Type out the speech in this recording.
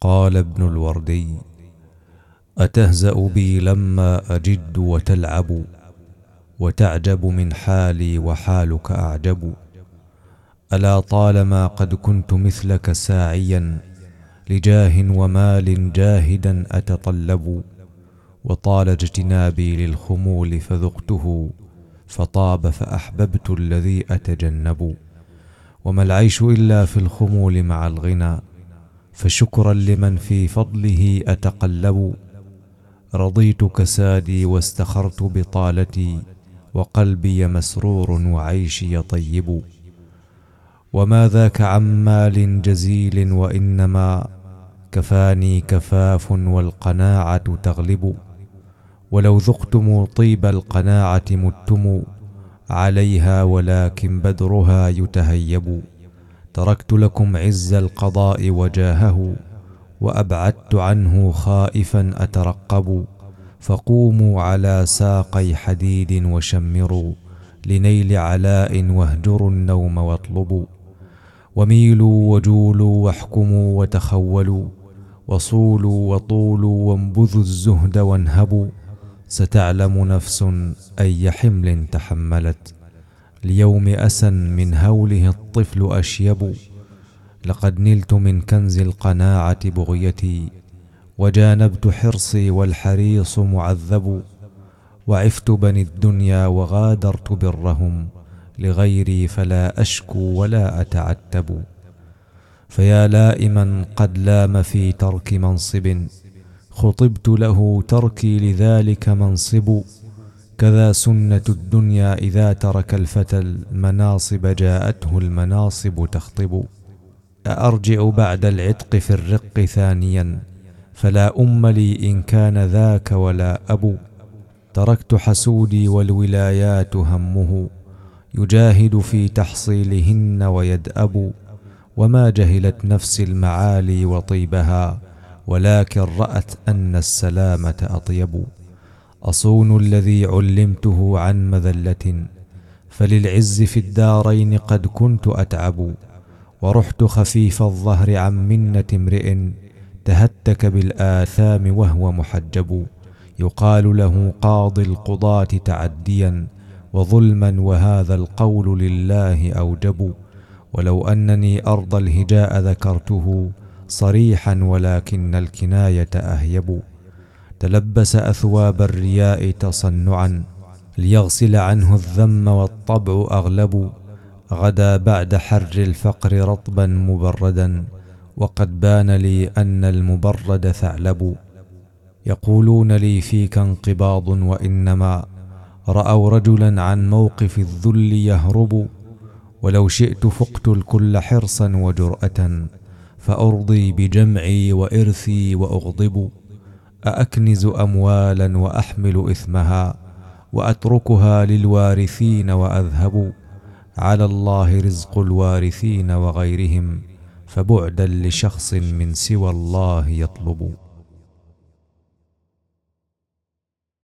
قال ابن الوردي أتهزأ بي لما أجد وتلعب وتعجب من حالي وحالك أعجب. ألا طالما قد كنت مثلك ساعيا لجاه ومال جاهدا أتطلب. وطال اجتنابي للخمول فذقته فطاب فأحببت الذي أتجنب. وما العيش إلا في الخمول مع الغنى. فشكرا لمن في فضله أتقلب. رضيت كسادي واستخرت بطالتي وقلبي مسرور وعيشي طيب. وما ذاك عن مال جزيل وإنما كفاني كفاف والقناعة تغلب. ولو ذقتم طيب القناعة متم عليها ولكن بدرها يتهيب. تركت لكم عز القضاء وجاهه وأبعدت عنه خائفا أترقب فقوموا على ساقي حديد وشمروا لنيل علاء واهجروا النوم واطلبوا وميلوا وجولوا واحكموا وتخولوا وصولوا وطولوا وانبذوا الزهد وانهبوا ستعلم نفس أي حمل تحملت. ليوم أسى من هوله الطفل أشيب. لقد نلت من كنز القناعة بغيتي وجانبت حرصي والحريص معذب. وعفت بني الدنيا وغادرت برهم لغيري فلا أشكو ولا أتعتب. فيا لائما قد لام في ترك منصب خطبت له تركي لذلك منصب. كذا سنة الدنيا إذا ترك الفتى المناصب جاءته المناصب تخطب. أأرجع بعد العتق في الرق ثانيا. فلا أم لي إن كان ذاك ولا أبو. تركت حسودي والولايات همه. يجاهد في تحصيلهن ويدأب. وما جهلت نفس المعالي وطيبها. ولكن رأت أن السلامة أطيب. أصون الذي علمته عن مذلة فللعز في الدارين قد كنت أتعب ورحت خفيف الظهر عن منة امرئ تهتك بالآثام وهو محجب يقال له قاضي القضاة تعديا وظلما وهذا القول لله أوجب ولو أنني أرض الهجاء ذكرته صريحا ولكن الكناية أهيب. تلبس أثواب الرياء تصنعا ليغسل عنه الذم والطبع أغلب غدا بعد حر الفقر رطبا مبردا وقد بان لي أن المبرد ثعلب. يقولون لي فيك انقباض وإنما رأوا رجلا عن موقف الذل يهرب ولو شئت فقت الكل حرصا وجرأة فأرضي بجمعي وإرثي وأغضب. أأكنز أموالا وأحمل إثمها وأتركها للوارثين وأذهب على الله رزق الوارثين وغيرهم فبعدا لشخص من سوى الله يطلب.